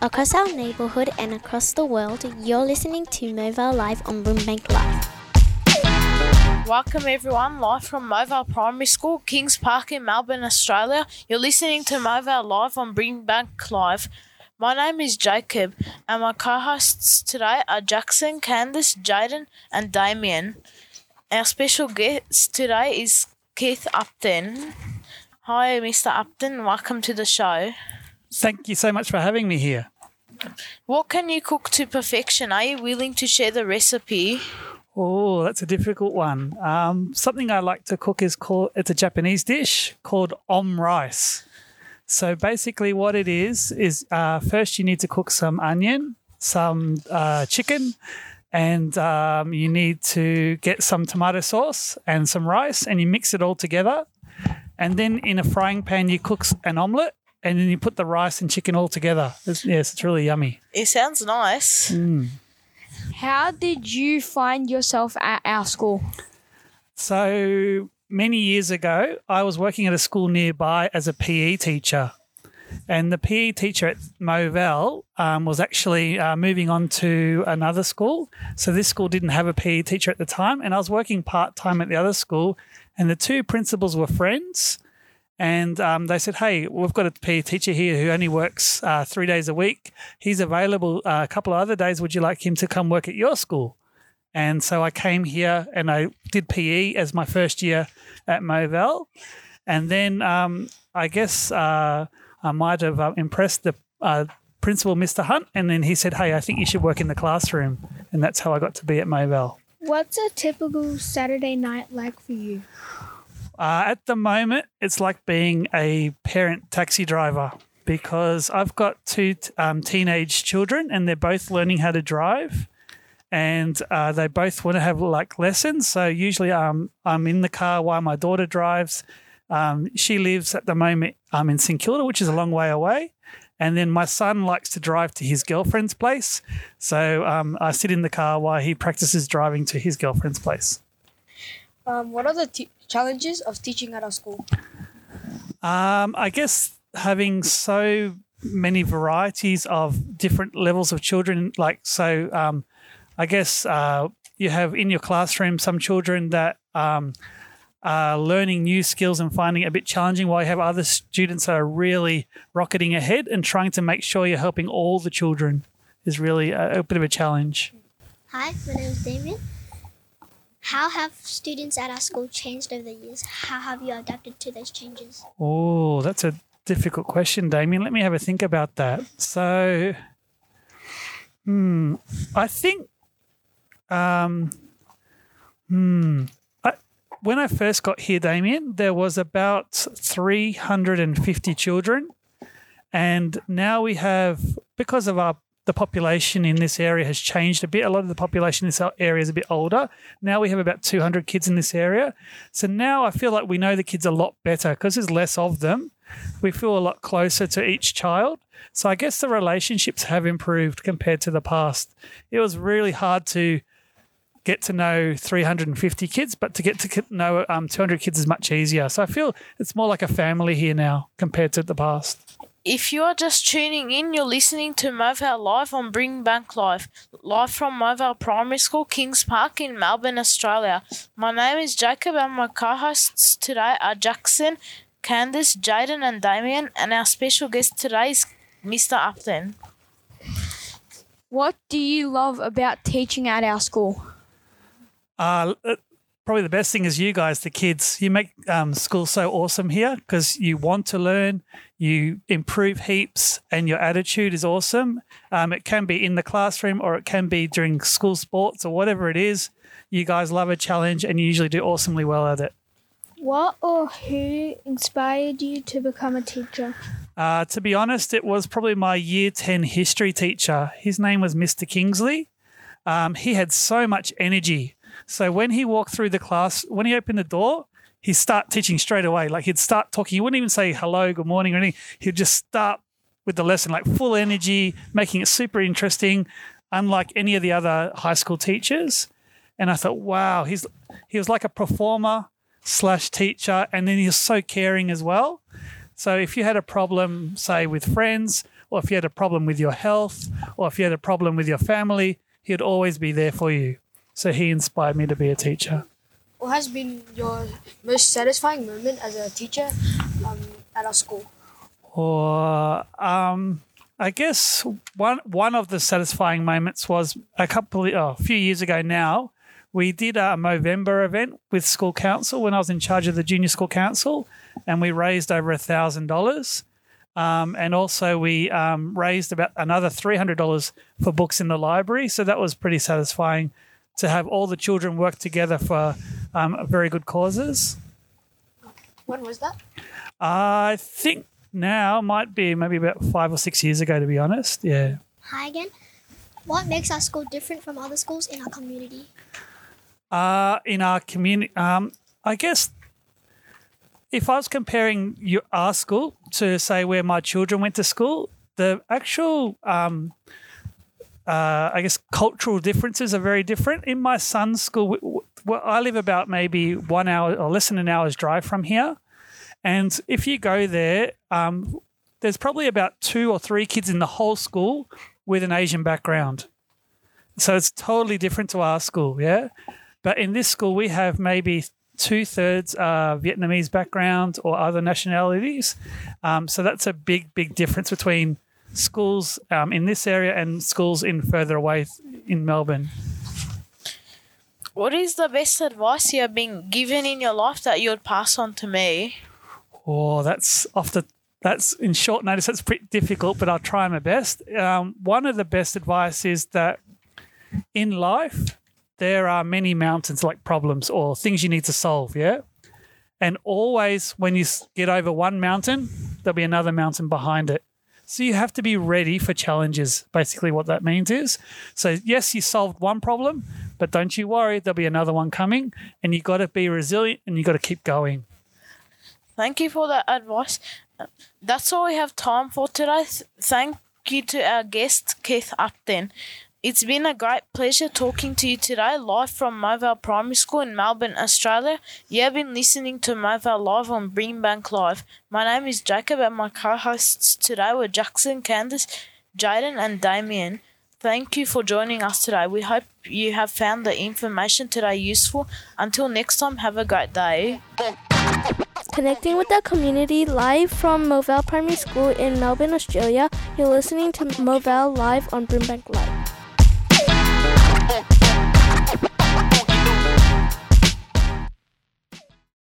Across our neighbourhood and across the world, you're listening to Movelle Live on Brimbank Live. Welcome everyone, live from Movelle Primary School, Kings Park in Melbourne, Australia. You're listening to Movelle Live on Brimbank Live. My name is Jacob, and my co-hosts today are Jackson, Candice, Jaden, and Damien. Our special guest today is Keith Upton. Hi, Mr. Upton. Welcome to the show. Thank you so much for having me here. What can you cook to perfection? Are you willing to share the recipe? Oh, that's a difficult one. Um, something I like to cook is called it's a Japanese dish called omurice. So basically, what it is is uh, first you need to cook some onion, some uh, chicken, and um, you need to get some tomato sauce and some rice, and you mix it all together. And then in a frying pan, you cook an omelette, and then you put the rice and chicken all together. It's, yes, it's really yummy. It sounds nice. Mm. How did you find yourself at our school? So many years ago, I was working at a school nearby as a PE teacher. And the PE teacher at Movelle um, was actually uh, moving on to another school. So this school didn't have a PE teacher at the time. And I was working part time at the other school. And the two principals were friends. And um, they said, Hey, we've got a PE teacher here who only works uh, three days a week. He's available uh, a couple of other days. Would you like him to come work at your school? And so I came here and I did PE as my first year at Movelle. And then um, I guess uh, I might have uh, impressed the uh, principal, Mr. Hunt. And then he said, Hey, I think you should work in the classroom. And that's how I got to be at Movelle. What's a typical Saturday night like for you? Uh, at the moment, it's like being a parent taxi driver because I've got two um, teenage children and they're both learning how to drive and uh, they both want to have like lessons. So usually um, I'm in the car while my daughter drives. Um, she lives at the moment um, in St Kilda, which is a long way away. And then my son likes to drive to his girlfriend's place. So um, I sit in the car while he practices driving to his girlfriend's place. Um, what are the t- challenges of teaching at our school? Um, I guess having so many varieties of different levels of children, like so, um, I guess uh, you have in your classroom some children that um, are learning new skills and finding it a bit challenging, while you have other students that are really rocketing ahead and trying to make sure you're helping all the children is really a, a bit of a challenge. Hi, my name is Damien. How have students at our school changed over the years? How have you adapted to those changes? Oh, that's a difficult question, Damien. Let me have a think about that. So, hmm, I think, um, hmm, I, when I first got here, Damien, there was about 350 children. And now we have, because of our the population in this area has changed a bit. A lot of the population in this area is a bit older. Now we have about 200 kids in this area. So now I feel like we know the kids a lot better because there's less of them. We feel a lot closer to each child. So I guess the relationships have improved compared to the past. It was really hard to get to know 350 kids, but to get to know um, 200 kids is much easier. So I feel it's more like a family here now compared to the past. If you are just tuning in, you're listening to Movelle Live on Brimbank Live, live from Movelle Primary School, Kings Park in Melbourne, Australia. My name is Jacob, and my co hosts today are Jackson, Candice, Jaden, and Damien, and our special guest today is Mr. Upton. What do you love about teaching at our school? Uh, probably the best thing is you guys, the kids. You make um, school so awesome here because you want to learn, you improve heaps, and your attitude is awesome. Um, it can be in the classroom or it can be during school sports or whatever it is. You guys love a challenge and you usually do awesomely well at it. What or who inspired you to become a teacher? Uh, to be honest, it was probably my year 10 history teacher. His name was Mr. Kingsley. Um, he had so much energy. So when he walked through the class, when he opened the door, he'd start teaching straight away. Like he'd start talking. He wouldn't even say hello, good morning, or anything. He'd just start with the lesson, like full energy, making it super interesting, unlike any of the other high school teachers. And I thought, wow, he's he was like a performer slash teacher, and then he was so caring as well. So if you had a problem, say with friends, or if you had a problem with your health, or if you had a problem with your family, he'd always be there for you. So he inspired me to be a teacher. What has been your most satisfying moment as a teacher um, at our school? Or um, I guess one one of the satisfying moments was a couple oh, a few years ago now. We did a Movember event with school council when I was in charge of the junior school council, and we raised over a thousand dollars. Um, and also, we um, raised about another three hundred dollars for books in the library. So that was pretty satisfying to have all the children work together for um, very good causes. When was that? I think now might be maybe about five or six years ago, to be honest. Yeah. Hi again. What makes our school different from other schools in our community? Uh, in our community, um, I guess if I was comparing your, our school to say where my children went to school, the actual, um, uh, I guess, cultural differences are very different. In my son's school, I live about maybe one hour or less than an hour's drive from here. And if you go there, um, there's probably about two or three kids in the whole school with an Asian background. So it's totally different to our school, yeah? But in this school, we have maybe two thirds Vietnamese background or other nationalities. Um, so that's a big, big difference between schools um, in this area and schools in further away in Melbourne. What is the best advice you have been given in your life that you would pass on to me? Oh, that's off the. That's in short notice. That's pretty difficult, but I'll try my best. Um, one of the best advice is that in life there are many mountains like problems or things you need to solve. Yeah, and always when you get over one mountain, there'll be another mountain behind it. So you have to be ready for challenges. Basically, what that means is, so yes, you solved one problem, but don't you worry, there'll be another one coming, and you've got to be resilient and you've got to keep going. Thank you for that advice. That's all we have time for today. Thank you to our guest, Keith Upton. It's been a great pleasure talking to you today, live from Movelle Primary School in Melbourne, Australia. You have been listening to Movelle Live on Brimbank Live. My name is Jacob, and my co hosts today were Jackson, Candice, Jaden, and Damien. Thank you for joining us today. We hope you have found the information today useful. Until next time, have a great day. Connecting with the community live from Movelle Primary School in Melbourne, Australia. You're listening to Movelle Live on Brimbank Live.